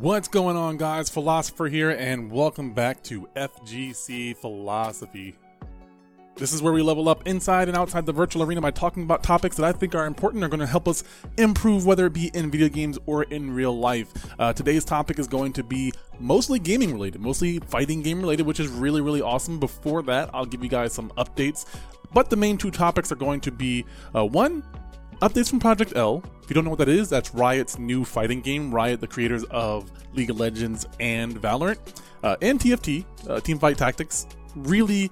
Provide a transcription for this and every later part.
What's going on, guys? Philosopher here, and welcome back to FGC Philosophy. This is where we level up inside and outside the virtual arena by talking about topics that I think are important, are going to help us improve, whether it be in video games or in real life. Uh, today's topic is going to be mostly gaming related, mostly fighting game related, which is really, really awesome. Before that, I'll give you guys some updates. But the main two topics are going to be uh, one, updates from Project L. If you don't know what that is, that's Riot's new fighting game. Riot, the creators of League of Legends and Valorant, uh, and TFT, uh, Teamfight Tactics. Really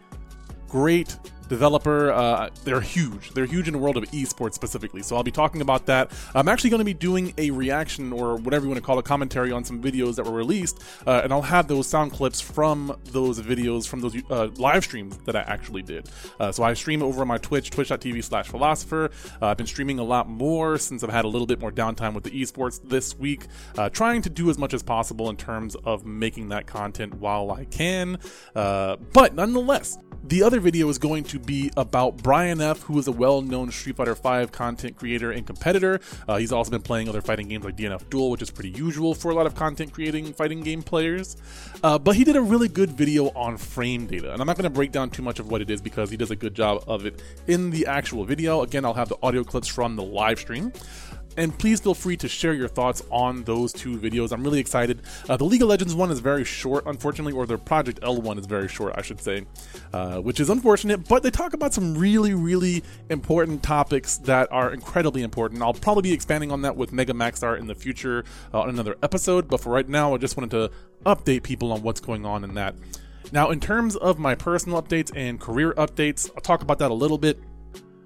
great developer. Uh, they're huge. They're huge in the world of esports specifically. So I'll be talking about that. I'm actually going to be doing a reaction or whatever you want to call it, commentary on some videos that were released, uh, and I'll have those sound clips from those videos from those uh, live streams that I actually did. Uh, so I stream over on my Twitch, twitch.tv slash philosopher. Uh, I've been streaming a lot more since I've had a little bit more downtime with the esports this week, uh, trying to do as much as possible in terms of making that content while I can. but nonetheless, the other video is going to be about Brian F., who is a well known Street Fighter V content creator and competitor. Uh, he's also been playing other fighting games like DNF Duel, which is pretty usual for a lot of content creating fighting game players. Uh, but he did a really good video on frame data, and I'm not going to break down too much of what it is because he does a good job of it in the actual video. Again, I'll have the audio clips from the live stream and please feel free to share your thoughts on those two videos. I'm really excited. Uh, the League of Legends one is very short, unfortunately, or the Project L one is very short, I should say, uh, which is unfortunate, but they talk about some really, really important topics that are incredibly important. I'll probably be expanding on that with Mega Maxstar in the future uh, on another episode, but for right now, I just wanted to update people on what's going on in that. Now, in terms of my personal updates and career updates, I'll talk about that a little bit.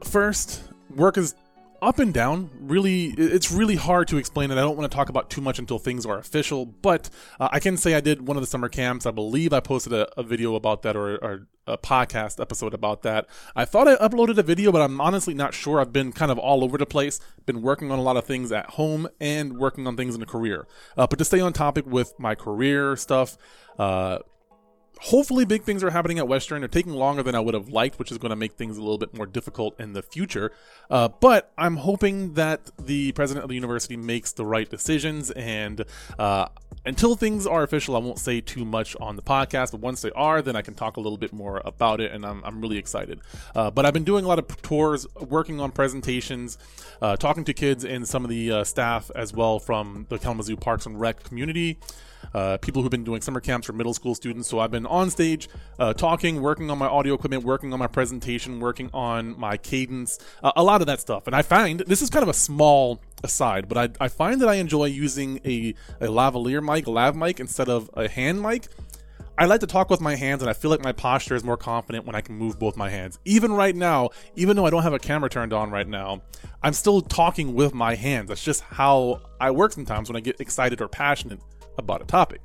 First, work is up and down. Really, it's really hard to explain it. I don't want to talk about too much until things are official, but uh, I can say I did one of the summer camps. I believe I posted a, a video about that or, or, a podcast episode about that. I thought I uploaded a video, but I'm honestly not sure. I've been kind of all over the place, been working on a lot of things at home and working on things in a career. Uh, but to stay on topic with my career stuff, uh, hopefully big things are happening at Western. They're taking longer than I would have liked, which is going to make things a little bit more difficult in the future. Uh, but I'm hoping that the president of the university makes the right decisions. And uh, until things are official, I won't say too much on the podcast. But once they are, then I can talk a little bit more about it. And I'm, I'm really excited. Uh, but I've been doing a lot of tours, working on presentations, uh, talking to kids and some of the uh, staff as well from the Kalamazoo Parks and Rec community uh, people who've been doing summer camps for middle school students. So I've been on stage uh, talking, working on my audio equipment, working on my presentation, working on my cadence, uh, a lot of that stuff. And I find this is kind of a small aside, but I, I find that I enjoy using a, a lavalier mic, lav mic, instead of a hand mic. I like to talk with my hands, and I feel like my posture is more confident when I can move both my hands. Even right now, even though I don't have a camera turned on right now, I'm still talking with my hands. That's just how I work sometimes when I get excited or passionate about a topic.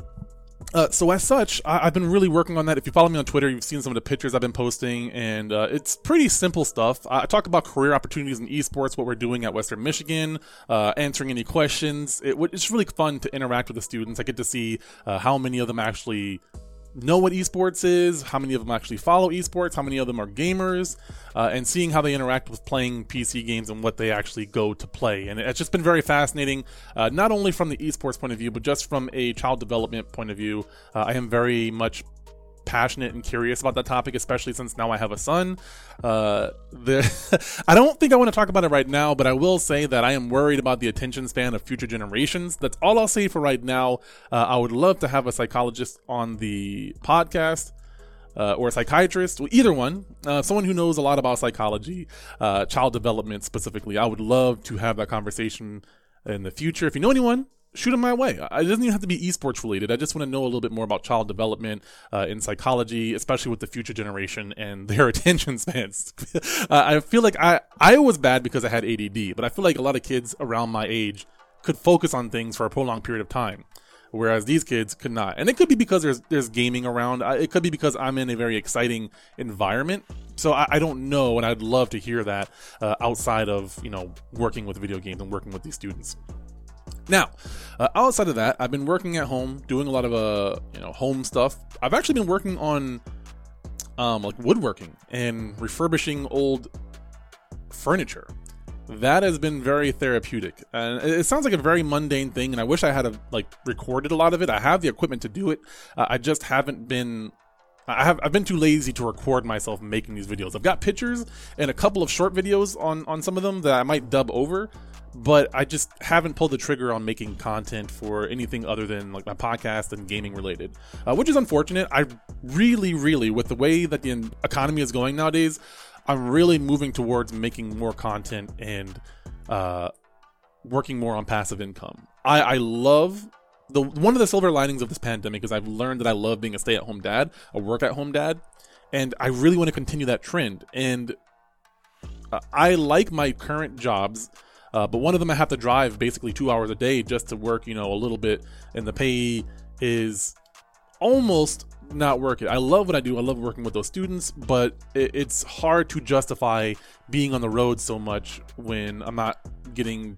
Uh, so as such, I, have been really working on that. If you follow me on Twitter, you've seen some of the pictures I've been posting, and uh, it's pretty simple stuff. I talk about career opportunities in esports, what we're doing at Western Michigan, uh, answering any questions. It, it's really fun to interact with the students. I get to see uh, how many of them actually know what esports is, how many of them actually follow esports, how many of them are gamers, uh, and seeing how they interact with playing PC games and what they actually go to play. And it's just been very fascinating, uh, not only from the esports point of view, but just from a child development point of view. Uh, I am very much passionate and curious about that topic, especially since now I have a son. Uh, the I don't think I want to talk about it right now, but I will say that I am worried about the attention span of future generations. That's all I'll say for right now. Uh, I would love to have a psychologist on the podcast. Uh, or a psychiatrist, either one, uh, someone who knows a lot about psychology, uh, child development specifically. I would love to have that conversation in the future. If you know anyone, shoot them my way. It doesn't even have to be esports related. I just want to know a little bit more about child development uh, in psychology, especially with the future generation and their attention spans. uh, I feel like I I was bad because I had ADD, but I feel like a lot of kids around my age could focus on things for a prolonged period of time. Whereas these kids could not, and it could be because there's there's gaming around. It could be because I'm in a very exciting environment so I, I, don't know, and I'd love to hear that uh, outside of you know working with video games and working with these students. Now, uh, outside of that, I've been working at home, doing a lot of uh, you know, home stuff. I've actually been working on um, like woodworking and refurbishing old furniture. that has been very therapeutic. And it sounds like a very mundane thing, and I wish I had a, like recorded a lot of it. I have the equipment to do it. Uh, I just haven't been. I have I've been too lazy to record myself making these videos. I've got pictures and a couple of short videos on on some of them that I might dub over, but I just haven't pulled the trigger on making content for anything other than like my podcast and gaming related, uh, which is unfortunate. I really, really, with the way that the economy is going nowadays, I'm really moving towards making more content and uh, working more on passive income. I, I love the one of the silver linings of this pandemic is I've learned that I love being a stay at home dad, a work at home dad, and I really want to continue that trend. And uh, I like my current jobs, uh, but one of them I have to drive basically two hours a day just to work, you know, a little bit, and the pay is almost not working. I love what I do. I love working with those students, but it, it's hard to justify being on the road so much when I'm not getting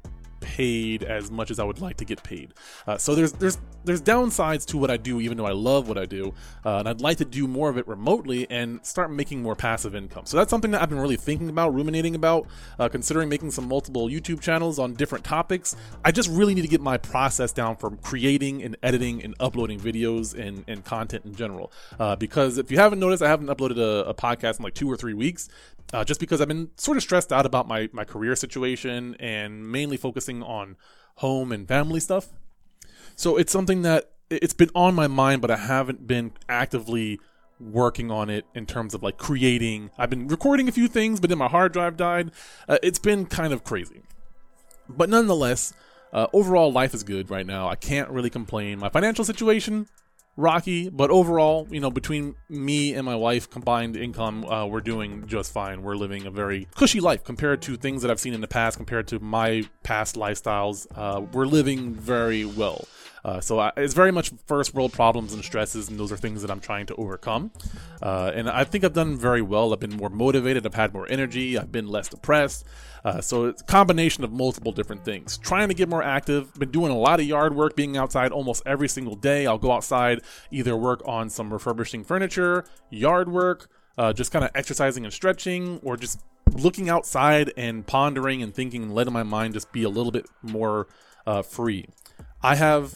paid as much as I would like to get paid. Uh, so there's there's there's downsides to what I do, even though I love what I do, uh, and I'd like to do more of it remotely and start making more passive income. So that's something that I've been really thinking about, ruminating about, uh, considering making some multiple YouTube channels on different topics. I just really need to get my process down for creating and editing and uploading videos and, and content in general. Uh, because if you haven't noticed, I haven't uploaded a, a podcast in like two or three weeks uh, just because I've been sort of stressed out about my, my career situation and mainly focusing on home and family stuff. So it's something that it's been on my mind, but I haven't been actively working on it in terms of like creating. I've been recording a few things, but then my hard drive died. Uh, it's been kind of crazy. But nonetheless, uh, overall, life is good right now. I can't really complain. My financial situation, rocky, but overall, you know, between me and my wife combined income, uh, we're doing just fine. We're living a very cushy life compared to things that I've seen in the past, compared to my past lifestyles. Uh, we're living very well. Uh, so I, it's very much first world problems and stresses, and those are things that I'm trying to overcome. Uh, and I think I've done very well. I've been more motivated. I've had more energy. I've been less depressed. Uh, so it's a combination of multiple different things. Trying to get more active. Been doing a lot of yard work, being outside almost every single day. I'll go outside, either work on some refurbishing furniture, yard work, uh, just kind of exercising and stretching, or just looking outside and pondering and thinking letting my mind just be a little bit more uh, free. I have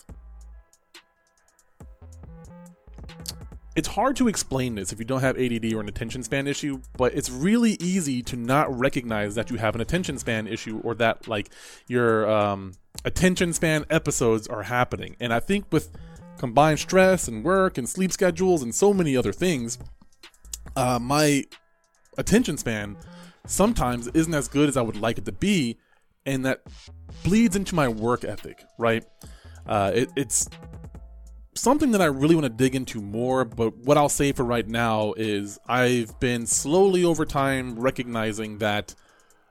it's hard to explain this if you don't have ADD or an attention span issue, but it's really easy to not recognize that you have an attention span issue or that like your um, attention span episodes are happening. And I think with combined stress and work and sleep schedules and so many other things, uh, my attention span sometimes isn't as good as I would like it to be, and that bleeds into my work ethic. Right? Uh, it, it's something that I really want to dig into more, but what I'll say for right now is I've been slowly over time recognizing that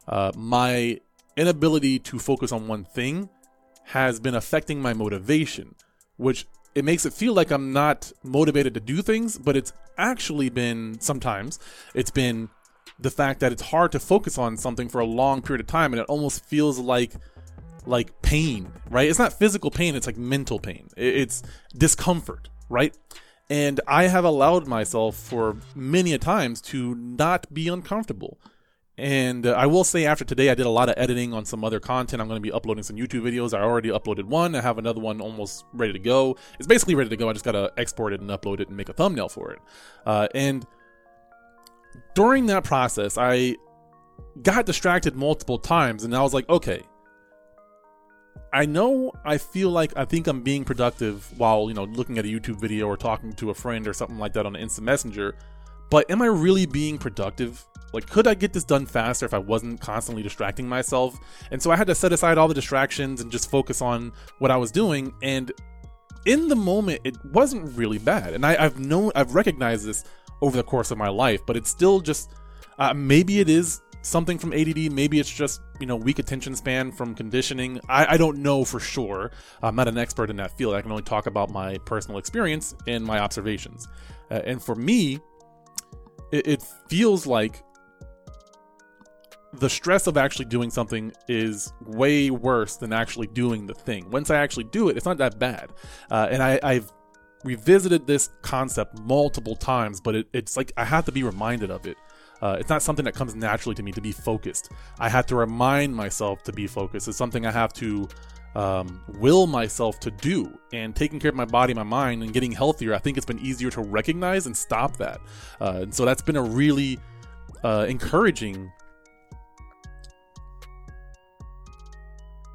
uh, my inability to focus on one thing has been affecting my motivation, which it makes it feel like I'm not motivated to do things, but it's actually been sometimes it's been the fact that it's hard to focus on something for a long period of time and it almost feels like like pain, right? It's not physical pain, it's like mental pain. It's discomfort, right? And I have allowed myself for many a times to not be uncomfortable. And uh, I will say after today, I did a lot of editing on some other content. I'm going to be uploading some YouTube videos. I already uploaded one. I have another one almost ready to go. It's basically ready to go. I just got to export it and upload it and make a thumbnail for it. Uh, and during that process, I got distracted multiple times. And I was like, okay, I know I feel like I think I'm being productive while, you know, looking at a YouTube video or talking to a friend or something like that on an Instant Messenger, but am I really being productive? Like, could I get this done faster if I wasn't constantly distracting myself? And so I had to set aside all the distractions and just focus on what I was doing. And in the moment, it wasn't really bad. And I, have known, I've recognized this over the course of my life, but it's still just, uh, maybe it is something from ADD. Maybe it's just you know weak attention span from conditioning. I, I don't know for sure. I'm not an expert in that field. I can only talk about my personal experience and my observations. Uh, and for me, it, it feels like the stress of actually doing something is way worse than actually doing the thing. Once I actually do it, it's not that bad. Uh, and I, I've revisited this concept multiple times, but it, it's like I have to be reminded of it Uh, it's not something that comes naturally to me to be focused. I have to remind myself to be focused. It's something I have to um, will myself to do. And taking care of my body, my mind, and getting healthier, I think it's been easier to recognize and stop that. Uh, and so that's been a really uh, encouraging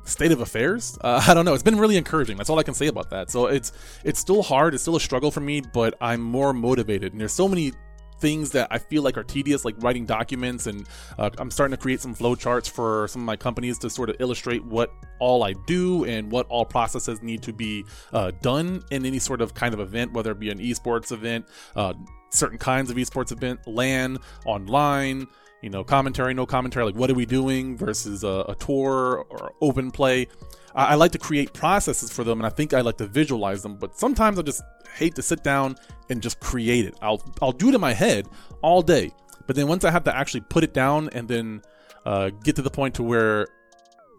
state of affairs. Uh, I don't know. It's been really encouraging. That's all I can say about that. So it's it's still hard. It's still a struggle for me, but I'm more motivated. And there's so many things that I feel like are tedious, like writing documents, and uh, I'm starting to create some flowcharts for some of my companies to sort of illustrate what all I do and what all processes need to be uh, done in any sort of kind of event, whether it be an esports event, uh, certain kinds of esports event, LAN, online you know, commentary, no commentary, like what are we doing versus a, a tour or open play. I, I, like to create processes for them, and I think I like to visualize them. But sometimes I just hate to sit down and just create it. I'll I'll do it in my head all day, but then once I have to actually put it down and then uh, get to the point to where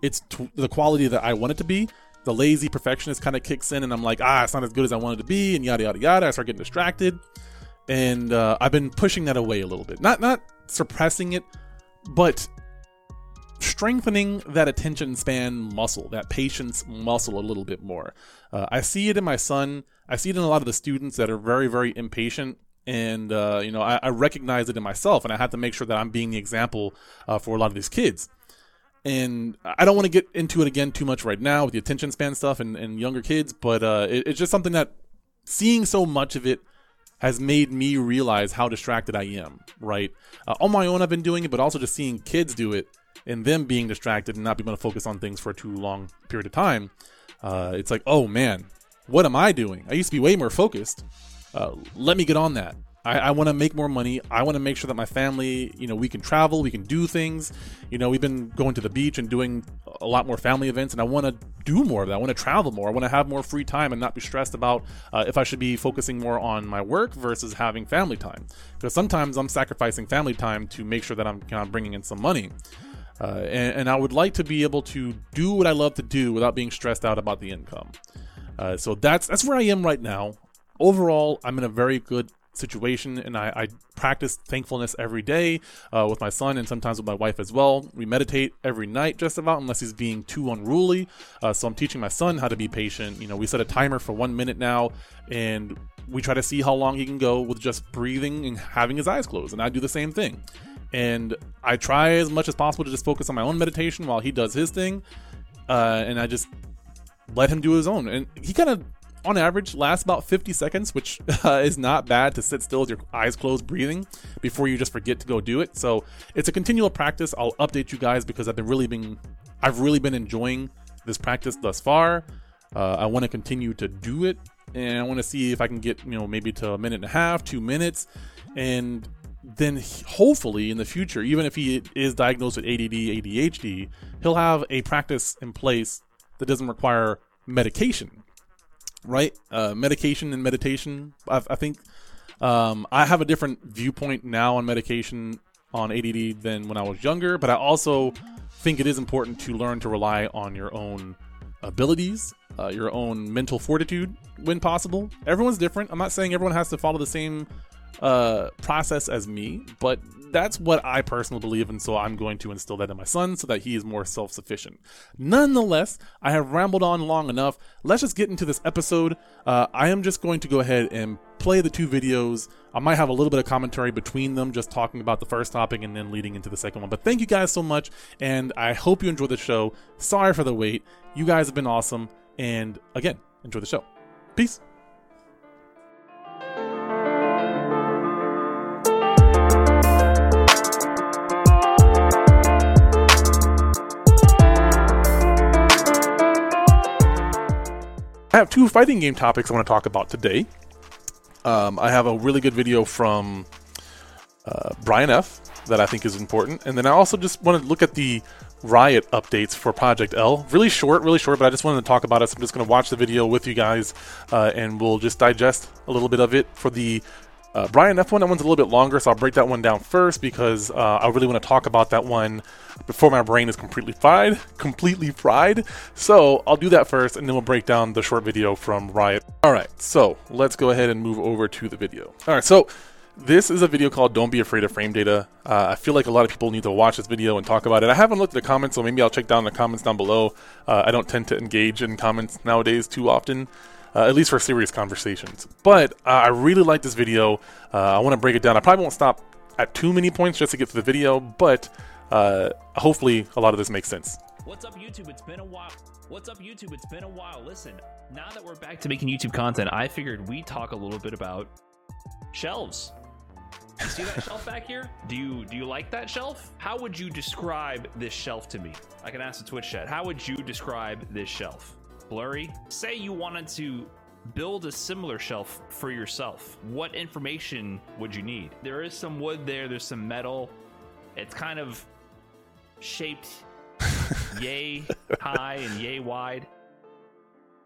it's t- the quality that I want it to be, the lazy perfectionist kind of kicks in, and I'm like, ah, it's not as good as I wanted to be, and yada yada yada. I start getting distracted, and uh, I've been pushing that away a little bit. Not not suppressing it, but strengthening that attention span muscle, that patience muscle a little bit more. Uh, I see it in my son. I see it in a lot of the students that are very, very impatient. And, uh, you know, I, I, recognize it in myself, and I have to make sure that I'm being the example uh, for a lot of these kids. And I don't want to get into it again too much right now with the attention span stuff and, and younger kids, but uh, it, it's just something that seeing so much of it has made me realize how distracted I am, right? Uh, on my own, I've been doing it, but also just seeing kids do it and them being distracted and not being able to focus on things for a too long period of time. Uh, it's like, oh man, what am I doing? I used to be way more focused. Uh, let me get on that. I, I want to make more money. I want to make sure that my family, you know, we can travel, we can do things. You know, we've been going to the beach and doing a lot more family events, and I want to do more of that. I want to travel more. I want to have more free time and not be stressed about uh, if I should be focusing more on my work versus having family time. Because sometimes I'm sacrificing family time to make sure that I'm kind of bringing in some money. Uh, and, and, I would like to be able to do what I love to do without being stressed out about the income. Uh, so that's that's where I am right now. Overall, I'm in a very good situation and I, I practice thankfulness every day uh, with my son and sometimes with my wife as well. We meditate every night just about unless he's being too unruly. Uh, so I'm teaching my son how to be patient. You know, we set a timer for one minute now and we try to see how long he can go with just breathing and having his eyes closed. And I do the same thing. And I try as much as possible to just focus on my own meditation while he does his thing. Uh, and I just let him do his own. And he kind of on average lasts about 50 seconds, which uh, is not bad to sit still with your eyes closed breathing before you just forget to go do it. So it's a continual practice. I'll update you guys because I've been really been I've really been enjoying this practice thus far. Uh, I want to continue to do it, and I want to see if I can get you know maybe to a minute and a half, two minutes, and then hopefully in the future, even if he is diagnosed with ADD, ADHD, he'll have a practice in place that doesn't require medication right? Uh, medication and meditation. I, I think um, I have a different viewpoint now on medication on ADD than when I was younger, but I also think it is important to learn to rely on your own abilities, uh, your own mental fortitude when possible. Everyone's different. I'm not saying everyone has to follow the same uh, process as me, but that's what I personally believe, and so I'm going to instill that in my son so that he is more self sufficient. Nonetheless, I have rambled on long enough. Let's just get into this episode. Uh, I am just going to go ahead and play the two videos. I might have a little bit of commentary between them, just talking about the first topic and then leading into the second one. But thank you guys so much, and I hope you enjoy the show. Sorry for the wait. You guys have been awesome, and again, enjoy the show. Peace. I have two fighting game topics I want to talk about today. Um, I have a really good video from uh, Brian F that I think is important, and then I also just want to look at the Riot updates for Project L. Really short, really short, but I just wanted to talk about it. So I'm just going to watch the video with you guys, uh, and we'll just digest a little bit of it for the uh, Brian F1, that one's a little bit longer, so I'll break that one down first because uh, I really want to talk about that one before my brain is completely fried. Completely fried. So I'll do that first, and then we'll break down the short video from Riot. All right, so let's go ahead and move over to the video. All right, so this is a video called Don't Be Afraid of Frame Data. Uh, I feel like a lot of people need to watch this video and talk about it. I haven't looked at the comments, so maybe I'll check down the comments down below. Uh, I don't tend to engage in comments nowadays too often, uh, at least for serious conversations. But uh, I really like this video. Uh, I want to break it down. I probably won't stop at too many points just to get to the video, but uh, hopefully a lot of this makes sense. What's up, YouTube? It's been a while. What's up, YouTube? It's been a while. Listen, now that we're back to making YouTube content, I figured we talk a little bit about shelves. You see that shelf back here? Do you do you like that shelf? How would you describe this shelf to me? I can ask the Twitch chat. How would you describe this shelf? Blurry. Say you wanted to build a similar shelf for yourself. What information would you need? There is some wood there. There's some metal. It's kind of shaped yay high and yay wide.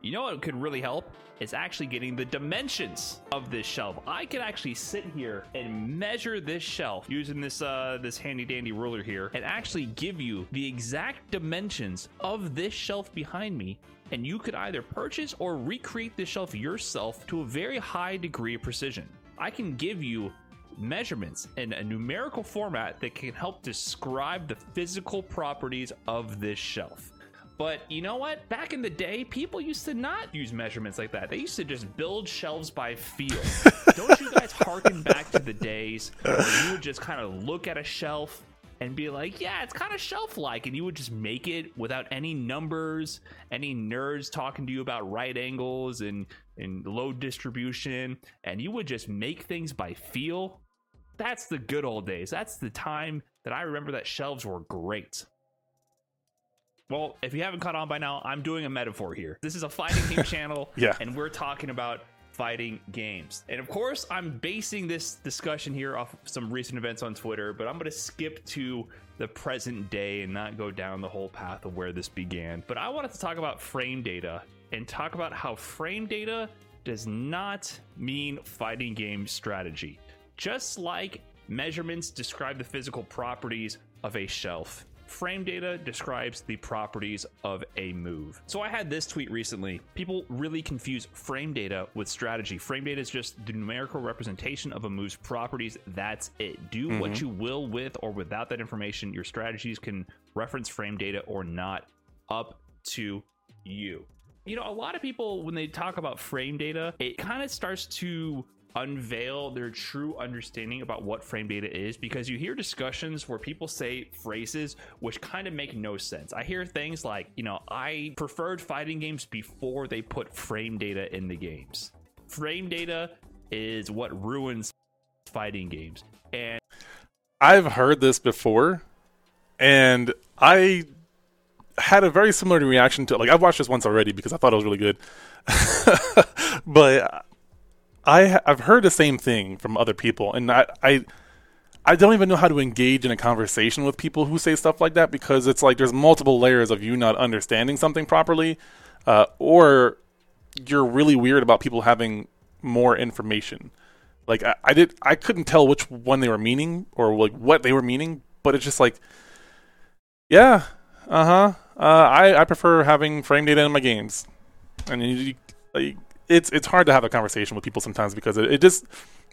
You know what could really help? It's actually getting the dimensions of this shelf. I could actually sit here and measure this shelf using this uh, this handy dandy ruler here and actually give you the exact dimensions of this shelf behind me. And you could either purchase or recreate this shelf yourself to a very high degree of precision. I can give you measurements in a numerical format that can help describe the physical properties of this shelf. But you know what? Back in the day, people used to not use measurements like that. They used to just build shelves by feel. Don't you guys harken back to the days where you would just kind of look at a shelf and be like, yeah, it's kind of shelf like, and you would just make it without any numbers, any nerds talking to you about right angles and, and load distribution, and you would just make things by feel. That's the good old days. That's the time that I remember that shelves were great. Well, if you haven't caught on by now, I'm doing a metaphor here. This is a fighting game channel, Yeah. and we're talking about fighting games. And of course, I'm basing this discussion here off of some recent events on Twitter, but I'm going to skip to the present day and not go down the whole path of where this began. But I wanted to talk about frame data and talk about how frame data does not mean fighting game strategy. Just like measurements describe the physical properties of a shelf, frame data describes the properties of a move. So I had this tweet recently. People really confuse frame data with strategy. Frame data is just the numerical representation of a move's properties. That's it. Do what mm-hmm. you will with or without that information. Your strategies can reference frame data or not. Up to you. You know, a lot of people, when they talk about frame data, it kind of starts to unveil their true understanding about what frame data is because you hear discussions where people say phrases which kind of make no sense. I hear things like, you know, I preferred fighting games before they put frame data in the games. Frame data is what ruins fighting games. And I've heard this before, and I had a very similar reaction to like I've watched this once already because I thought it was really good, but I I've heard the same thing from other people, and I I I don't even know how to engage in a conversation with people who say stuff like that because it's like there's multiple layers of you not understanding something properly, uh, or you're really weird about people having more information. Like I, I did, I couldn't tell which one they were meaning or like what they were meaning, but it's just like, yeah, uh-huh. Uh I I prefer having frame data in my games, and you, like it's it's hard to have a conversation with people sometimes because it, it just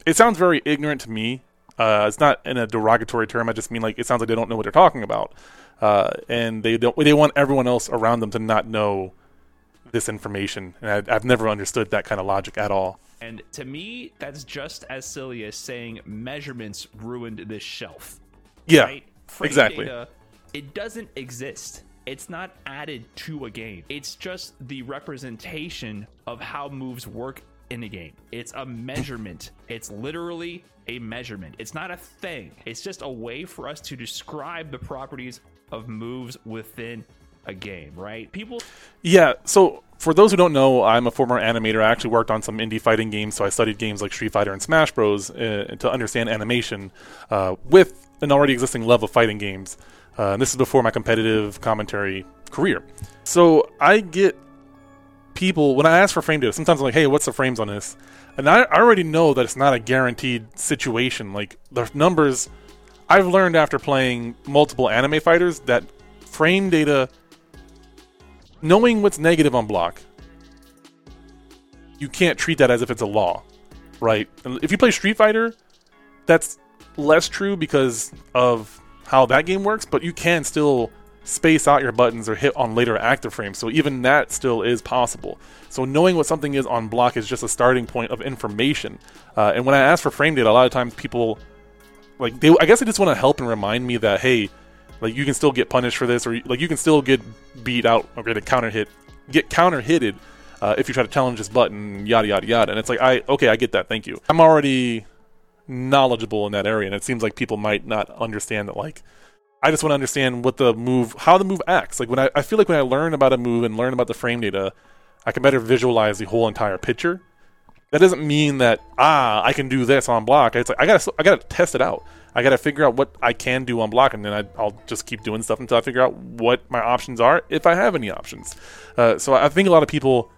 it sounds very ignorant to me. Uh, it's not in a derogatory term. I just mean like it sounds like they don't know what they're talking about, uh, and they don't. They want everyone else around them to not know this information, and I, I've never understood that kind of logic at all. And to me, that's just as silly as saying measurements ruined this shelf. Yeah, right? Frame exactly. Data, it doesn't exist. It's not added to a game. It's just the representation of how moves work in a game. It's a measurement. It's literally a measurement. It's not a thing. It's just a way for us to describe the properties of moves within a game, right? People Yeah, so for those who don't know, I'm a former animator. I actually worked on some indie fighting games, so I studied games like Street Fighter and Smash Bros. Uh, to understand animation uh, with an already existing love of fighting games. Uh, and this is before my competitive commentary career. So I get people when I ask for frame data. Sometimes I'm like, "Hey, what's the frames on this?" And I, I already know that it's not a guaranteed situation. Like the numbers, I've learned after playing multiple anime fighters that frame data knowing what's negative on block, you can't treat that as if it's a law, right? And If you play Street Fighter, that's less true because of how that game works, but you can still space out your buttons or hit on later active frames. So even that still is possible. So knowing what something is on block is just a starting point of information. Uh, and when I ask for frame data, a lot of times people like they, I guess they just want to help and remind me that hey, like you can still get punished for this, or like you can still get beat out or get a counter hit, get counter hitted uh, if you try to challenge this button, yada yada yada. And it's like I okay, I get that, thank you. I'm already knowledgeable in that area, and it seems like people might not understand that like I just want to understand what the move, how the move acts. Like when I, I feel like when I learn about a move and learn about the frame data, I can better visualize the whole entire picture. That doesn't mean that ah I can do this on block. It's like I gotta I gotta test it out. I gotta figure out what I can do on block, and then I, will just keep doing stuff until I figure out what my options are, if I have any options. Uh, so I think a lot of people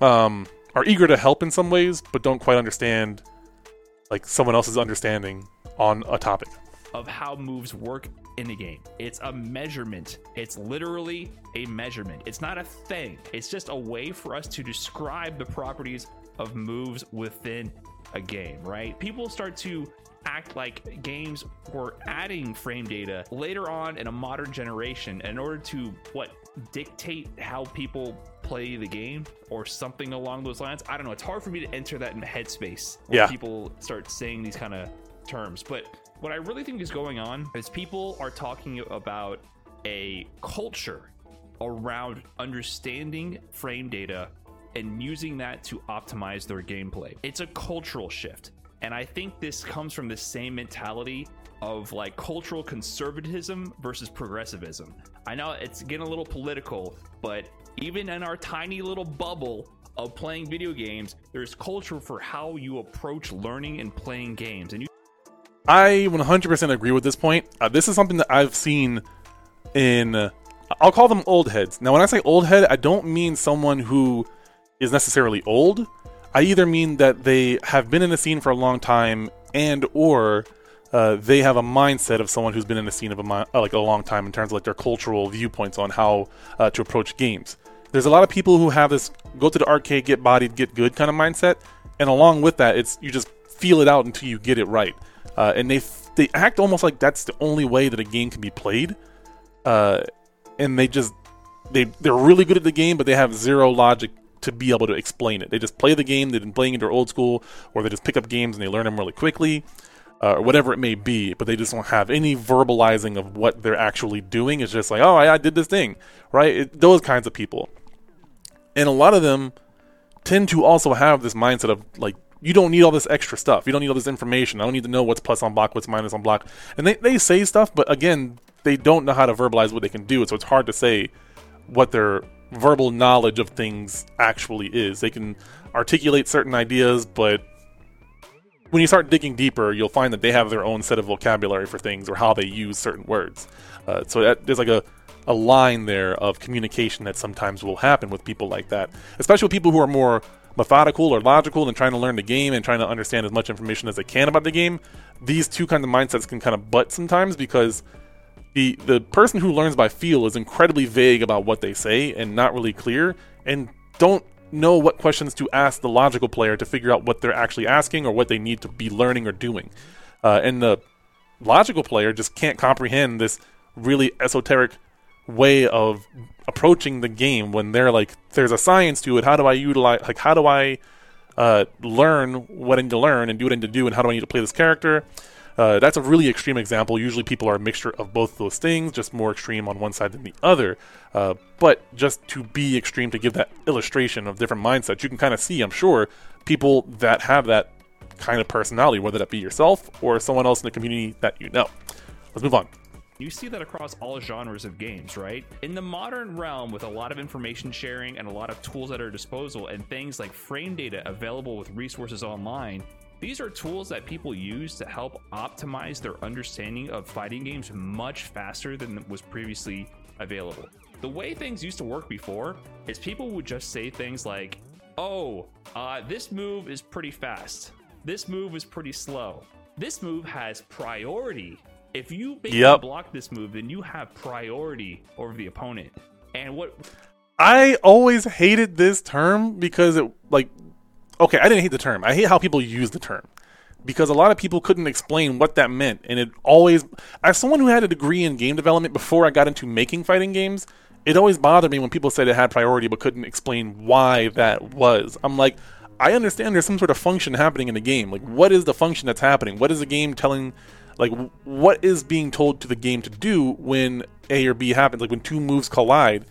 um, are eager to help in some ways, but don't quite understand like someone else's understanding on a topic of how moves work in the game. It's a measurement. It's literally a measurement. It's not a thing. It's just a way for us to describe the properties of moves within a game, right? People start to act like games were adding frame data later on in a modern generation in order to what dictate how people play the game or something along those lines. I don't know. It's hard for me to enter that in the headspace when yeah. people start saying these kind of terms. But what I really think is going on is people are talking about a culture around understanding frame data and using that to optimize their gameplay. It's a cultural shift. And I think this comes from the same mentality of like cultural conservatism versus progressivism. I know it's getting a little political, but even in our tiny little bubble of playing video games, there's culture for how you approach learning and playing games. And you I 100% agree with this point. Uh, this is something that I've seen in uh, I'll call them old heads. Now when I say old head, I don't mean someone who is necessarily old. I either mean that they have been in the scene for a long time and or uh, they have a mindset of someone who's been in the scene of a uh, like a long time in terms of like their cultural viewpoints on how uh, to approach games. There's a lot of people who have this go to the arcade, get bodied, get good kind of mindset, and along with that, it's you just feel it out until you get it right. Uh, and they they act almost like that's the only way that a game can be played, uh, and they just they they're really good at the game, but they have zero logic to be able to explain it. They just play the game. They've been playing it their old school, or they just pick up games and they learn them really quickly uh, or whatever it may be, but they just don't have any verbalizing of what they're actually doing. It's just like, oh, I, I did this thing, right? It, those kinds of people. And a lot of them tend to also have this mindset of like, you don't need all this extra stuff. You don't need all this information. I don't need to know what's plus on block, what's minus on block. And they, they say stuff, but again, they don't know how to verbalize what they can do. So it's hard to say what their verbal knowledge of things actually is. They can articulate certain ideas, but when you start digging deeper, you'll find that they have their own set of vocabulary for things or how they use certain words. Uh, so that, there's like a, a line there of communication that sometimes will happen with people like that, especially with people who are more methodical or logical and trying to learn the game and trying to understand as much information as they can about the game. These two kinds of mindsets can kind of butt sometimes because the the person who learns by feel is incredibly vague about what they say and not really clear and don't know what questions to ask the logical player to figure out what they're actually asking or what they need to be learning or doing. Uh, and the logical player just can't comprehend this really esoteric way of approaching the game when they're like, there's a science to it. How do I utilize, like, how do I uh, learn what I need to learn and do what I need to do, and how do I need to play this character? Uh, that's a really extreme example. Usually, people are a mixture of both those things, just more extreme on one side than the other. Uh, but just to be extreme, to give that illustration of different mindsets, you can kind of see, I'm sure, people that have that kind of personality, whether that be yourself or someone else in the community that you know. Let's move on. You see that across all genres of games, right? In the modern realm, with a lot of information sharing and a lot of tools at our disposal, and things like frame data available with resources online, these are tools that people use to help optimize their understanding of fighting games much faster than was previously available. The way things used to work before is people would just say things like, oh, uh, this move is pretty fast. This move is pretty slow. This move has priority. If you yep. block this move, then you have priority over the opponent. And what I always hated this term because it like okay, I didn't hate the term. I hate how people use the term. because a lot of people couldn't explain what that meant. And it always, as someone who had a degree in game development before I got into making fighting games, it always bothered me when people said it had priority but couldn't explain why that was. I'm like, I understand there's some sort of function happening in the game. Like, what is the function that's happening? What is the game telling? Like, what is being told to the game to do when A or B happens? Like, when two moves collide,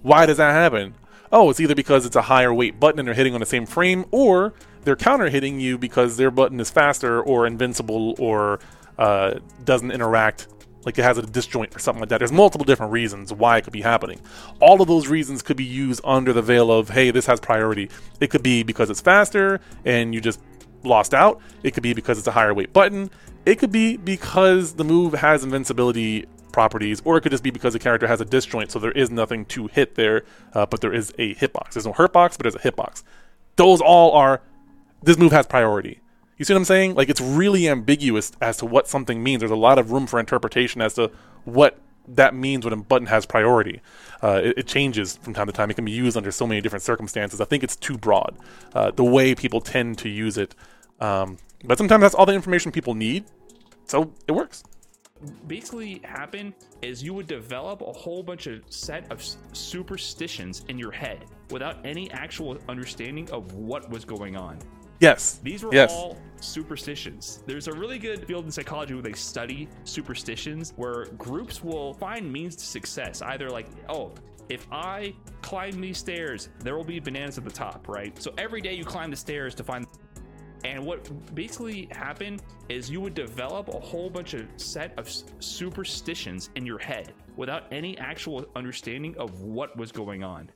why does that happen? Oh, it's either because it's a higher weight button and they're hitting on the same frame, or they're counter hitting you because their button is faster or invincible or uh, doesn't interact like it has a disjoint or something like that. There's multiple different reasons why it could be happening. All of those reasons could be used under the veil of, hey, this has priority. It could be because it's faster and you just lost out. It could be because it's a higher weight button. It could be because the move has invincibility properties, or it could just be because the character has a disjoint, so there is nothing to hit there, uh, but there is a hitbox. There's no hurtbox, but there's a hitbox. Those all are this move has priority. You see what I'm saying? Like it's really ambiguous as to what something means. There's a lot of room for interpretation as to what that means when a button has priority. Uh, it, it, changes from time to time. It can be used under so many different circumstances. I think it's too broad. Uh, the way people tend to use it, um, but sometimes that's all the information people need, so it works basically happen is you would develop a whole bunch of set of superstitions in your head without any actual understanding of what was going on. Yes. These were yes. all superstitions. There's a really good field in psychology where they study superstitions where groups will find means to success. Either like, oh, if I climb these stairs, there will be bananas at the top, right? So every day you climb the stairs to find and what basically happened is you would develop a whole bunch of set of superstitions in your head without any actual understanding of what was going on.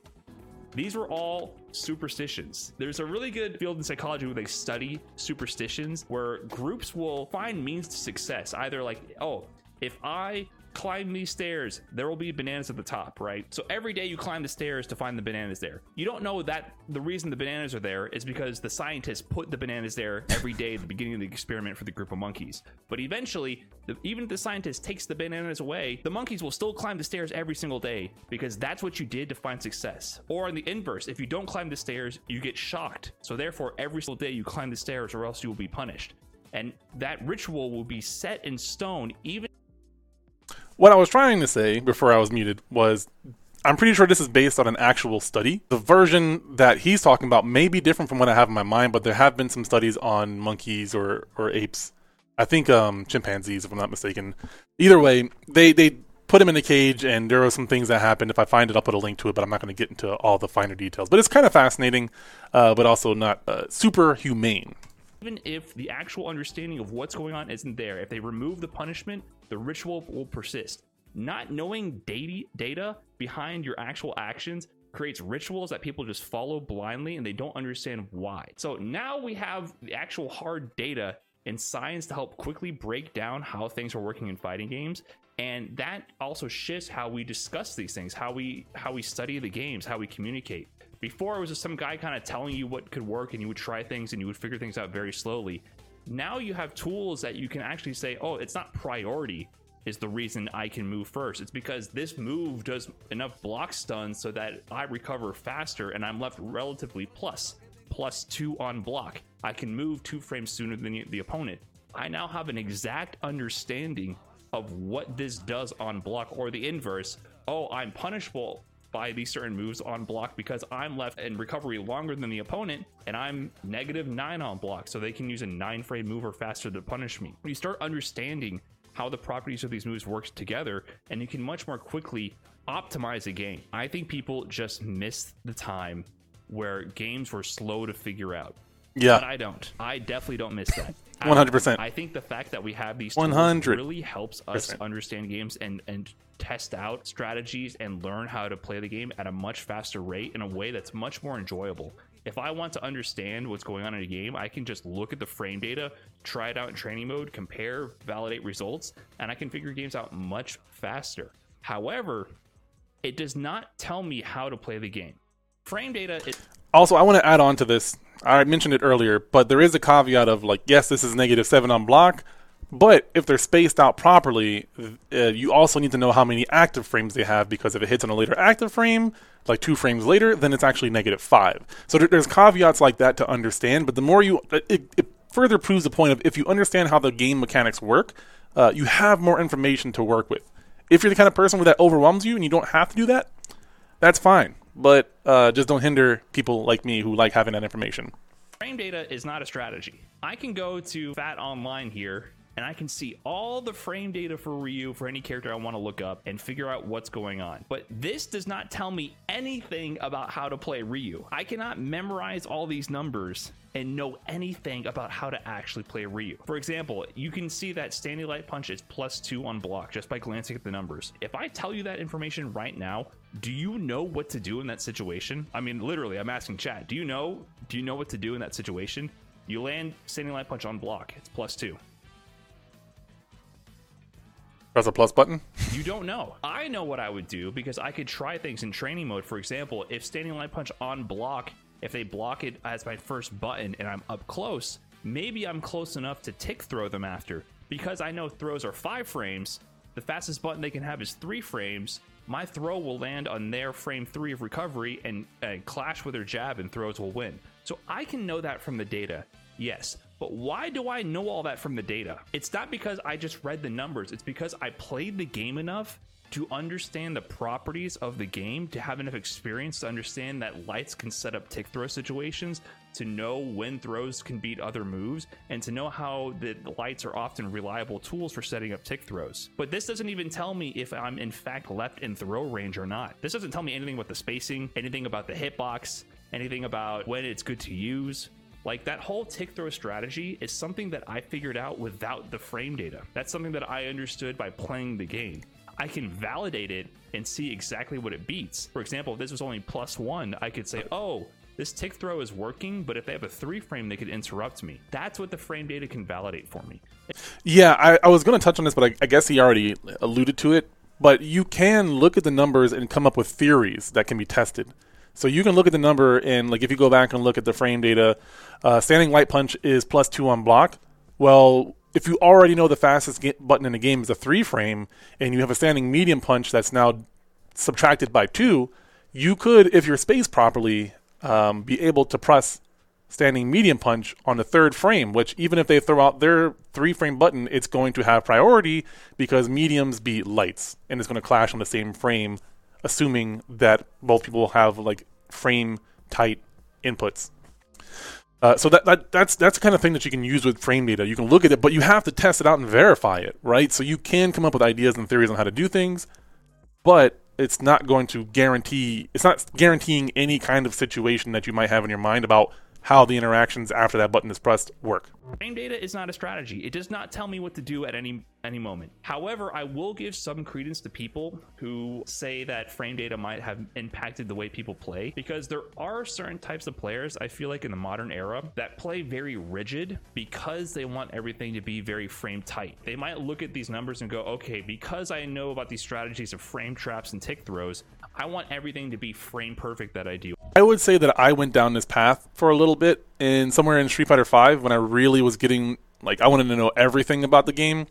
These were all superstitions. There's a really good field in psychology where they study superstitions where groups will find means to success. Either like, oh, if I climb these stairs, there will be bananas at the top, right? So every day you climb the stairs to find the bananas there. You don't know that the reason the bananas are there is because the scientists put the bananas there every day at the beginning of the experiment for the group of monkeys. But eventually, the, even if the scientist takes the bananas away, the monkeys will still climb the stairs every single day because that's what you did to find success. Or in the inverse, if you don't climb the stairs, you get shocked. So therefore, every single day you climb the stairs or else you will be punished. And that ritual will be set in stone even what I was trying to say before I was muted was I'm pretty sure this is based on an actual study. The version that he's talking about may be different from what I have in my mind, but there have been some studies on monkeys or, or apes. I think um, chimpanzees, if I'm not mistaken. Either way, they, they put him in a cage, and there are some things that happened. If I find it, I'll put a link to it, but I'm not going to get into all the finer details. But it's kind of fascinating, uh, but also not uh, super humane even if the actual understanding of what's going on isn't there, if they remove the punishment, the ritual will persist. Not knowing data behind your actual actions creates rituals that people just follow blindly and they don't understand why. So now we have the actual hard data and science to help quickly break down how things are working in fighting games and that also shifts how we discuss these things how we how we study the games how we communicate before it was just some guy kind of telling you what could work and you would try things and you would figure things out very slowly. Now you have tools that you can actually say, oh, it's not priority is the reason I can move first. It's because this move does enough block stuns so that I recover faster and I'm left relatively plus, plus two on block. I can move two frames sooner than the opponent. I now have an exact understanding of what this does on block or the inverse. Oh, I'm punishable by these certain moves on block because I'm left in recovery longer than the opponent and I'm negative nine on block. So they can use a nine frame move or faster to punish me. When You start understanding how the properties of these moves work together and you can much more quickly optimize a game. I think people just miss the time where games were slow to figure out. Yeah. But I don't. I definitely don't miss that. One hundred percent. I think the fact that we have these one hundred really helps us understand games and and test out strategies and learn how to play the game at a much faster rate in a way that's much more enjoyable. If I want to understand what's going on in a game, I can just look at the frame data, try it out in training mode, compare, validate results, and I can figure games out much faster. However, it does not tell me how to play the game. Frame data. Also, I want to add on to this I mentioned it earlier, but there is a caveat of like, yes, this is negative seven on block, but if they're spaced out properly, uh, you also need to know how many active frames they have because if it hits on a later active frame, like two frames later, then it's actually negative five. So there, there's caveats like that to understand. But the more you, it, it further proves the point of if you understand how the game mechanics work, uh, you have more information to work with. If you're the kind of person where that overwhelms you and you don't have to do that, that's fine. But uh, just don't hinder people like me who like having that information. Frame data is not a strategy. I can go to Fat Online here and I can see all the frame data for Ryu for any character I want to look up and figure out what's going on. But this does not tell me anything about how to play Ryu. I cannot memorize all these numbers and know anything about how to actually play Ryu. For example, you can see that Standing Light Punch is plus two on block just by glancing at the numbers. If I tell you that information right now, do you know what to do in that situation? I mean, literally, I'm asking chat. Do you know? Do you know what to do in that situation? You land Standing Light Punch on block. It's plus two. Press a plus button. You don't know. I know what I would do because I could try things in training mode. For example, if Standing Light Punch on block, if they block it as my first button and I'm up close, maybe I'm close enough to tick throw them after. Because I know throws are five frames, the fastest button they can have is three frames. My throw will land on their frame three of recovery and, and clash with their jab, and throws will win. So I can know that from the data. Yes, but why do I know all that from the data? It's not because I just read the numbers, it's because I played the game enough to understand the properties of the game, to have enough experience to understand that lights can set up tick throw situations, to know when throws can beat other moves, and to know how the lights are often reliable tools for setting up tick throws. But this doesn't even tell me if I'm in fact left in throw range or not. This doesn't tell me anything about the spacing, anything about the hitbox, anything about when it's good to use. Like that whole tick throw strategy is something that I figured out without the frame data. That's something that I understood by playing the game. I can validate it and see exactly what it beats. For example, if this was only plus one, I could say, oh, this tick throw is working, but if they have a three frame, they could interrupt me. That's what the frame data can validate for me. Yeah, I, I was going to touch on this, but I, I guess he already alluded to it. But you can look at the numbers and come up with theories that can be tested. So you can look at the number and like if you go back and look at the frame data, uh, standing light punch is plus two on block. Well, if you already know the fastest ga- button in the game is a three frame, and you have a standing medium punch that's now subtracted by two, you could, if you're spaced properly, um, be able to press standing medium punch on the third frame, which even if they throw out their three frame button, it's going to have priority because mediums beat lights and it's going to clash on the same frame, assuming that both people have like frame tight inputs. Uh, so that, that that's that's the kind of thing that you can use with frame data. You can look at it, but you have to test it out and verify it, right? So you can come up with ideas and theories on how to do things, but it's not going to guarantee it's not guaranteeing any kind of situation that you might have in your mind about how the interactions after that button is pressed work. Frame data is not a strategy. It does not tell me what to do at any any moment. However, I will give some credence to people who say that frame data might have impacted the way people play because there are certain types of players I feel like in the modern era that play very rigid because they want everything to be very frame tight. They might look at these numbers and go, "Okay, because I know about these strategies of frame traps and tick throws, I want everything to be frame perfect that I do." I would say that I went down this path for a little bit in somewhere in Street Fighter Five when I really was getting like I wanted to know everything about the game.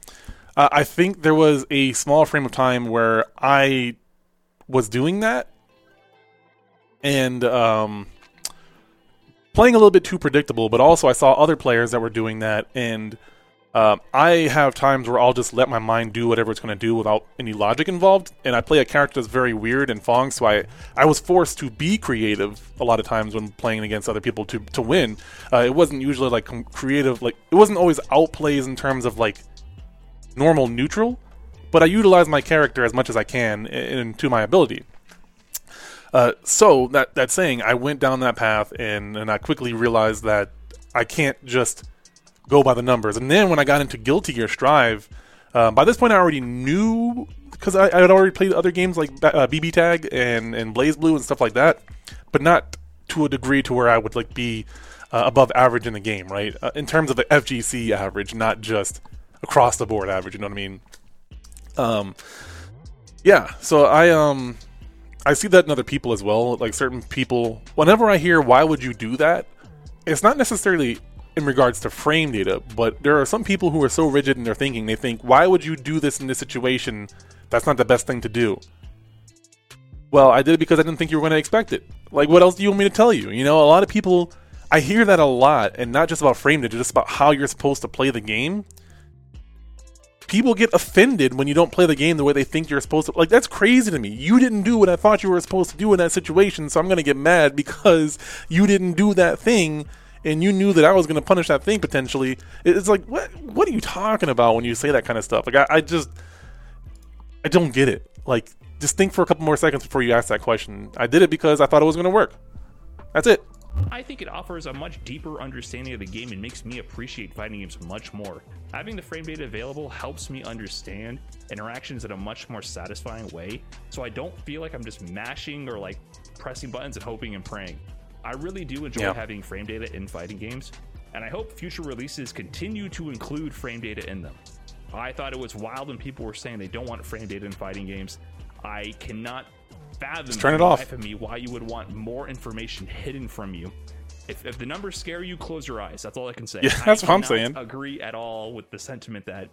Uh, I think there was a small frame of time where I was doing that and um, playing a little bit too predictable, but also I saw other players that were doing that and. Um, I have times where I'll just let my mind do whatever it's going to do without any logic involved, and I play a character that's very weird and Fong, so I I was forced to be creative a lot of times when playing against other people to to win. Uh, it wasn't usually like creative, like it wasn't always outplays in terms of like normal neutral, but I utilize my character as much as I can and to my ability. Uh, so that that saying, I went down that path and and I quickly realized that I can't just go by the numbers. And then when I got into Guilty Gear Strive, uh, by this point I already knew because I, I, had already played other games like uh, BB Tag and and BlazBlue and stuff like that, but not to a degree to where I would like be uh, above average in the game, right? Uh, in terms of the FGC average, not just across the board average. You know what I mean? Um, yeah. So I um I see that in other people as well. Like certain people, whenever I hear why would you do that, it's not necessarily in regards to frame data, but there are some people who are so rigid in their thinking, they think, why would you do this in this situation? That's not the best thing to do. Well, I did it because I didn't think you were going to expect it. Like, what else do you want me to tell you? You know, a lot of people I hear that a lot, and not just about frame rate, just about how you're supposed to play the game. People get offended when you don't play the game the way they think you're supposed to. Like that's crazy to me. You didn't do what I thought you were supposed to do in that situation, so I'm gonna get mad because you didn't do that thing, and you knew that I was gonna punish that thing potentially. It's like what? What are you talking about when you say that kind of stuff? Like I, I just, I don't get it. Like just think for a couple more seconds before you ask that question. I did it because I thought it was gonna work. That's it. I think it offers a much deeper understanding of the game and makes me appreciate fighting games much more. Having the frame data available helps me understand interactions in a much more satisfying way, so I don't feel like I'm just mashing or like pressing buttons and hoping and praying. I really do enjoy Yeah. having frame data in fighting games, and I hope future releases continue to include frame data in them. I thought it was wild when people were saying they don't want frame data in fighting games. I cannot fathom turn it the off. life of me why you would want more information hidden from you. If, if the numbers scare you, close your eyes. That's all I can say. Yeah, that's I what I'm saying. Agree at all with the sentiment that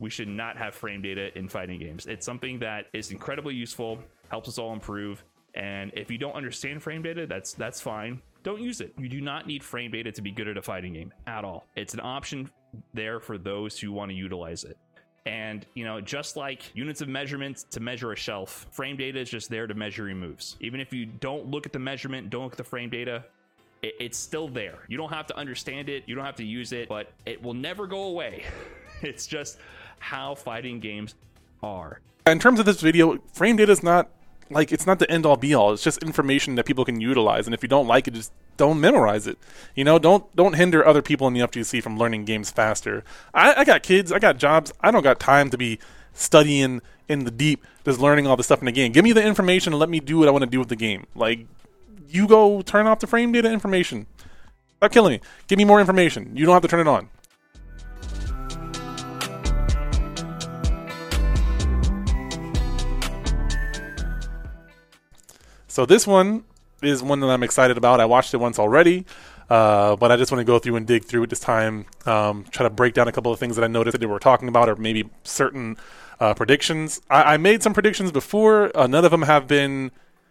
we should not have frame data in fighting games. It's something that is incredibly useful, helps us all improve. And if you don't understand frame data, that's that's fine. Don't use it. You do not need frame data to be good at a fighting game at all. It's an option there for those who want to utilize it. And, you know, just like units of measurement to measure a shelf, frame data is just there to measure your moves. Even if you don't look at the measurement, don't look at the frame data, it, it's still there. You don't have to understand it, you don't have to use it, but it will never go away. It's just how fighting games are. in terms of this video, frame data is not like it's not the end all be all. It's just information that people can utilize, and if you don't like it, just don't memorize it. You know, don't don't hinder other people in the FGC from learning games faster. I, I got kids, I got jobs. I don't got time to be studying in the deep, just learning all the stuff in the game. Give me the information and let me do what I want to do with the game. Like, you go turn off the frame data information. Stop killing me. Give me more information. You don't have to turn it on. So this one is one that I'm excited about. I watched it once already, uh, but I just want to go through and dig through it this time. Um, try to break down a couple of things that I noticed that they were talking about, or maybe certain uh, predictions. I, I made some predictions before. Uh, none of them have been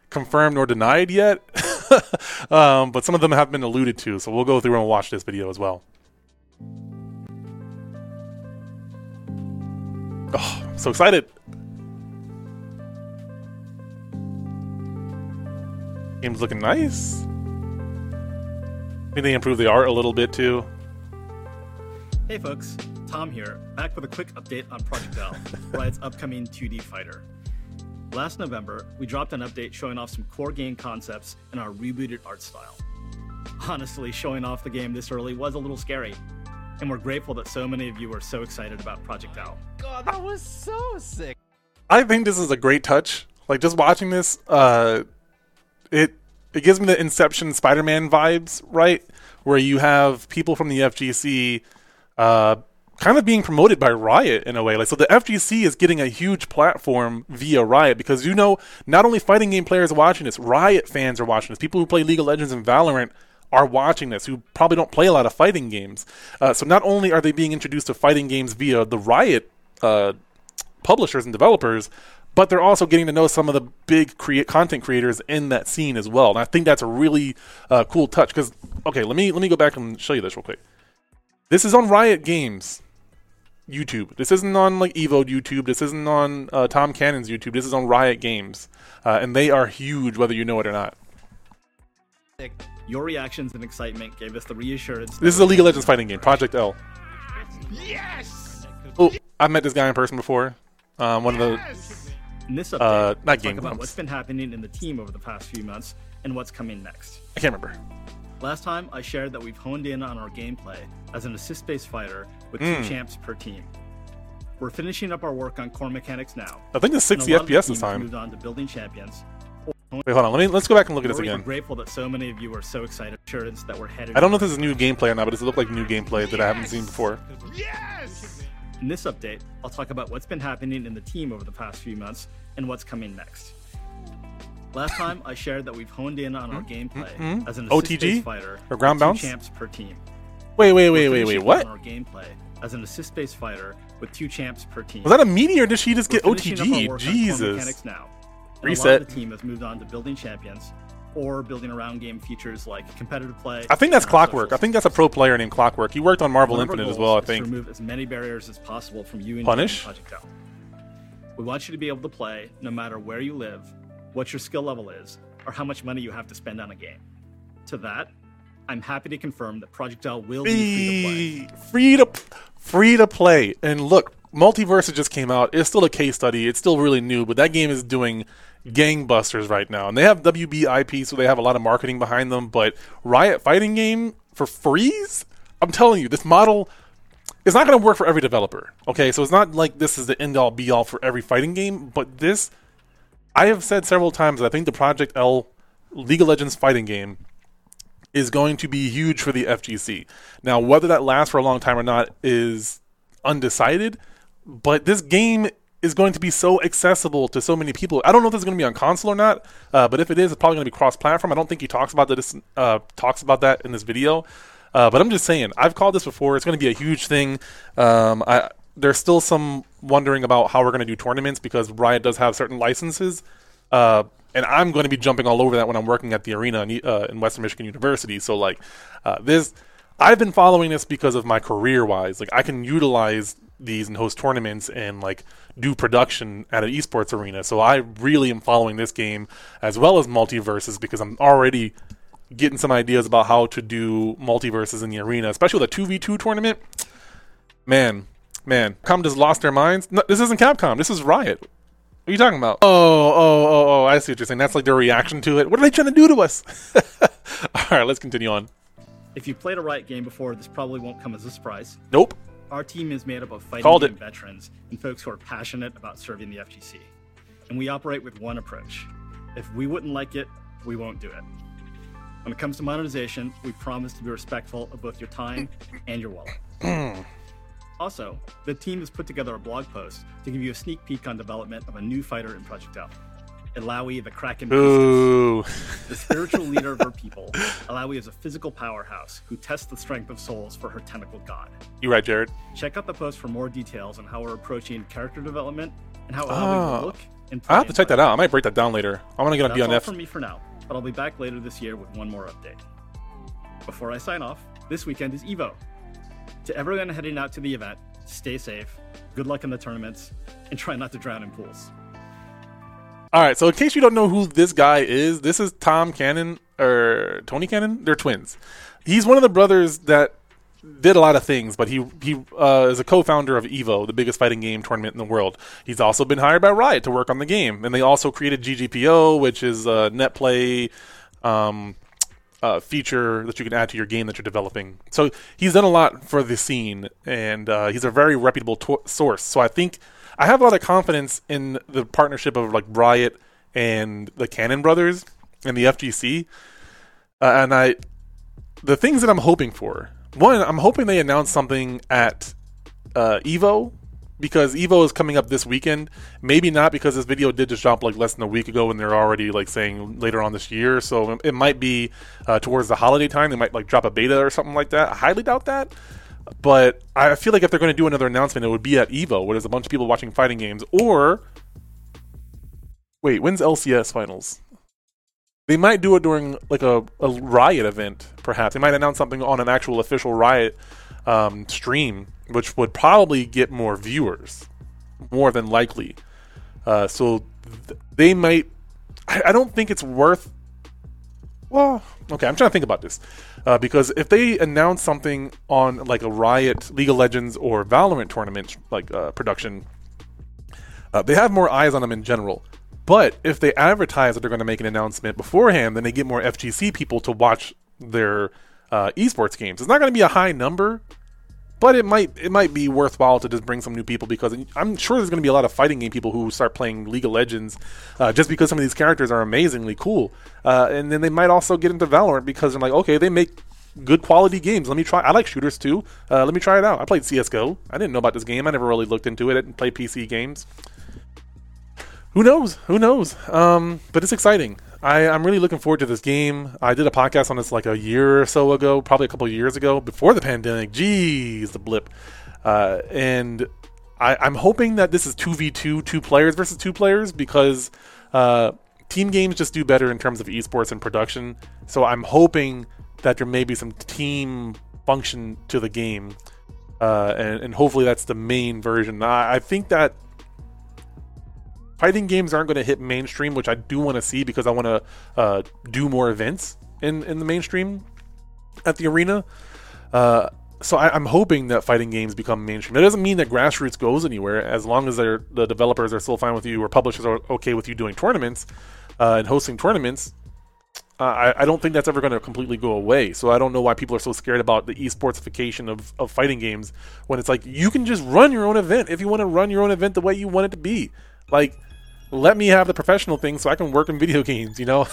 confirmed or denied yet, um, but some of them have been alluded to. So we'll go through and watch this video as well. Oh, I'm so excited! Game's looking nice. I Maybe they improved the art a little bit too. Hey folks, Tom here, back with a quick update on Project L, Riot's upcoming 2D fighter. Last November, we dropped an update showing off some core game concepts and our rebooted art style. Honestly, showing off the game this early was a little scary, and we're grateful that so many of you are so excited about Project L. God, that was so sick. I think this is a great touch. Like just watching this, uh, it it gives me the Inception Spider-Man vibes, right? Where you have people from the FGC, uh, kind of being promoted by Riot in a way. Like so, the FGC is getting a huge platform via Riot because you know not only fighting game players are watching this, Riot fans are watching this. People who play League of Legends and Valorant are watching this who probably don't play a lot of fighting games. Uh, so not only are they being introduced to fighting games via the Riot uh, publishers and developers, but they're also getting to know some of the big create content creators in that scene as well. And I think that's a really uh, cool touch. Because okay, let me let me go back and show you this real quick. This is on Riot Games YouTube. This isn't on like Evo YouTube. This isn't on uh, Tom Cannon's YouTube. This is on Riot Games, uh, and they are huge, whether you know it or not. Your reactions and excitement gave us the reassurance. This is a League of Legends fighting game, Project L. Yes! Oh, I've met this guy in person before. Um, one of the In this update, Uh, we'll not talk about what's been happening in the team over the past few months and what's coming next. I can't remember. Last time, I shared that we've honed in on our gameplay as an assist based fighter with Mm. two champs per team. We're finishing up our work on core mechanics now. I think it's 60 a lot of the FPS this has time. moved on to building champions. Wait, hold on. Let me let's go back and look at this We're again. grateful that so many of you are so excited. Assurance that we're headed. I don't know if this is new gameplay or not, but does it look like new gameplay that I haven't seen before? Yes! In this update, I'll talk about what's been happening in the team over the past few months and what's coming next. Last time, I shared that we've honed in on our gameplay mhm. as an OTG? fighter Or ground bounce? champs per team. Wait, wait, wait, wait, wait. What? Our gameplay as an assist-based fighter with two champs per team. Was that a meteor? Did she just get We're OTG? work on core Jesus. now. And A lot Reset. of the team has moved on to building champions, or building around game features like competitive play. I think that's Clockwork. I think that's a pro player named Clockwork. He worked on Marvel One of our Infinite as well. I think. Remove as many barriers as possible from you and Punish? Project L. We want you to be able to play no matter where you live, what your skill level is, or how much money you have to spend on a game. To that, I'm happy to confirm that Project L will be free to play. free to free to play. And look, MultiVersus just came out. It's still a case study. It's still really new, but that game is doing gangbusters right now. And they have WB IP, so they have a lot of marketing behind them. But Riot fighting game for freeze? I'm telling you, this model is not going to work for every developer. Okay, so it's not like this is the end all be all for every fighting game. But this, I have said several times, I think the Project L League of Legends fighting game is going to be huge for the FGC. Now, whether that lasts for a long time or not is undecided, but this game is going to be so accessible to so many people. I don't know if it's going to be on console or not, uh, but if it is, it's probably going to be cross-platform. I don't think he talks about uh, talks about that in this video, uh, but I'm just saying I've called this before. It's going to be a huge thing. Um, I, there's still some wondering about how we're going to do tournaments because Riot does have certain licenses. Uh, and I'm going to be jumping all over that when I'm working at the arena in, uh, in Western Michigan University. So like uh, this, I've been following this because of my career wise. Like I can utilize these and host tournaments and like do production at an esports arena. So I really am following this game as well as MultiVersus because I'm already getting some ideas about how to do MultiVersus in the arena, especially with a 2v2 tournament. Man, man, Capcom just lost their minds. No, this isn't Capcom. This is Riot. What are you talking about? Oh, oh, oh, oh! I see what you're saying. That's like their reaction to it. What are they trying to do to us? All right, let's continue on. If you've played a Riot game before, this probably won't come as a surprise. Nope. Our team is made up of fighting veterans and folks who are passionate about serving the FGC. And we operate with one approach. If we wouldn't like it, we won't do it. When it comes to monetization, we promise to be respectful of both your time and your wallet. also, the team has put together a blog post to give you a sneak peek on development of a new fighter in Project L. Illaoi the Kraken Priestess. Ooh. The spiritual leader of her people, Illaoi is a physical powerhouse who tests the strength of souls for her tentacled god. You right, Jared. Check out the post for more details on how we're approaching character development and how Illaoi Ah. will look and I have to check that out. I might break that down later. I want to get on That's all DNF. from me for now, but I'll be back later this year with one more update. Before I sign off, this weekend is EVO. To everyone heading out to the event, stay safe, good luck in the tournaments, and try not to drown in pools. All right, so in case you don't know who this guy is, this is Tom Cannon or Tony Cannon. They're twins. He's one of the brothers that did a lot of things, but he he uh, is a co-founder of Evo, the biggest fighting game tournament in the world. He's also been hired by Riot to work on the game, and they also created GGPO, which is a net play um, uh, feature that you can add to your game that you're developing. So he's done a lot for the scene, and uh, he's a very reputable to- source. So I think I have a lot of confidence in the partnership of like Riot and the Cannon brothers and the FGC. Uh, and I, the things that I'm hoping for, one, I'm hoping they announce something at uh, Evo because Evo is coming up this weekend. Maybe not because this video did just drop like less than a week ago, and they're already like saying later on this year. So it might be uh, towards the holiday time. They might like drop a beta or something like that. I highly doubt that. But I feel like if they're going to do another announcement, it would be at Evo, where there's a bunch of people watching fighting games. Or wait, when's LCS finals? They might do it during like a, a Riot event, perhaps. They might announce something on an actual official Riot um, stream, which would probably get more viewers, more than likely. Uh, so th- they might. I, I don't think it's worth. Well, okay, I'm trying to think about this uh, because if they announce something on like a Riot, League of Legends, or Valorant tournament like uh, production, uh, they have more eyes on them in general. But if they advertise that they're going to make an announcement beforehand, then they get more FGC people to watch their uh, esports games. It's not going to be a high number, but it might it might be worthwhile to just bring some new people because I'm sure there's going to be a lot of fighting game people who start playing League of Legends uh, just because some of these characters are amazingly cool, uh, and then they might also get into Valorant because they're like, okay, they make good quality games. Let me try. I like shooters too. Uh, let me try it out. I played CS:GO. I didn't know about this game. I never really looked into it and played PC games who knows? Who knows? Um, but it's exciting. I, I'm really looking forward to this game. I did a podcast on this like a year or so ago, probably a couple years ago, before the pandemic. Jeez, the blip. Uh, and I, I'm hoping that this is 2v2, two players versus two players, because uh, team games just do better in terms of esports and production. So I'm hoping that there may be some team function to the game, uh, and, and hopefully that's the main version. I, I think that fighting games aren't going to hit mainstream, which I do want to see because I want to uh, do more events in in the mainstream at the arena. Uh, so I, am hoping that fighting games become mainstream. That doesn't mean that grassroots goes anywhere, as long as the developers are still fine with you or publishers are okay with you doing tournaments uh, and hosting tournaments. Uh, I, I, don't think that's ever going to completely go away. So I don't know why people are so scared about the esportsification of, of fighting games when it's like you can just run your own event if you want to run your own event the way you want it to be. Like, let me have the professional thing so I can work in video games, you know?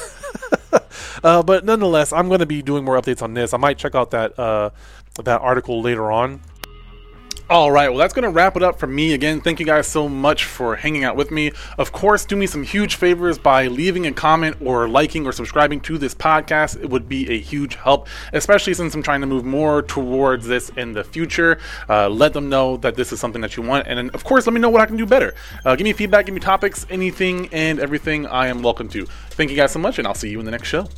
uh, but nonetheless, I'm going to be doing more updates on this. I might check out that uh, that article later on all right, well, that's going to wrap it up for me. Again, thank you guys so much for hanging out with me. Of course, do me some huge favors by leaving a comment or liking or subscribing to this podcast. It would be a huge help, especially since I'm trying to move more towards this in the future. Uh, let them know that this is something that you want. And then, of course, let me know what I can do better. Uh, give me feedback, give me topics, anything and everything I am welcome to. Thank you guys so much, and I'll see you in the next show.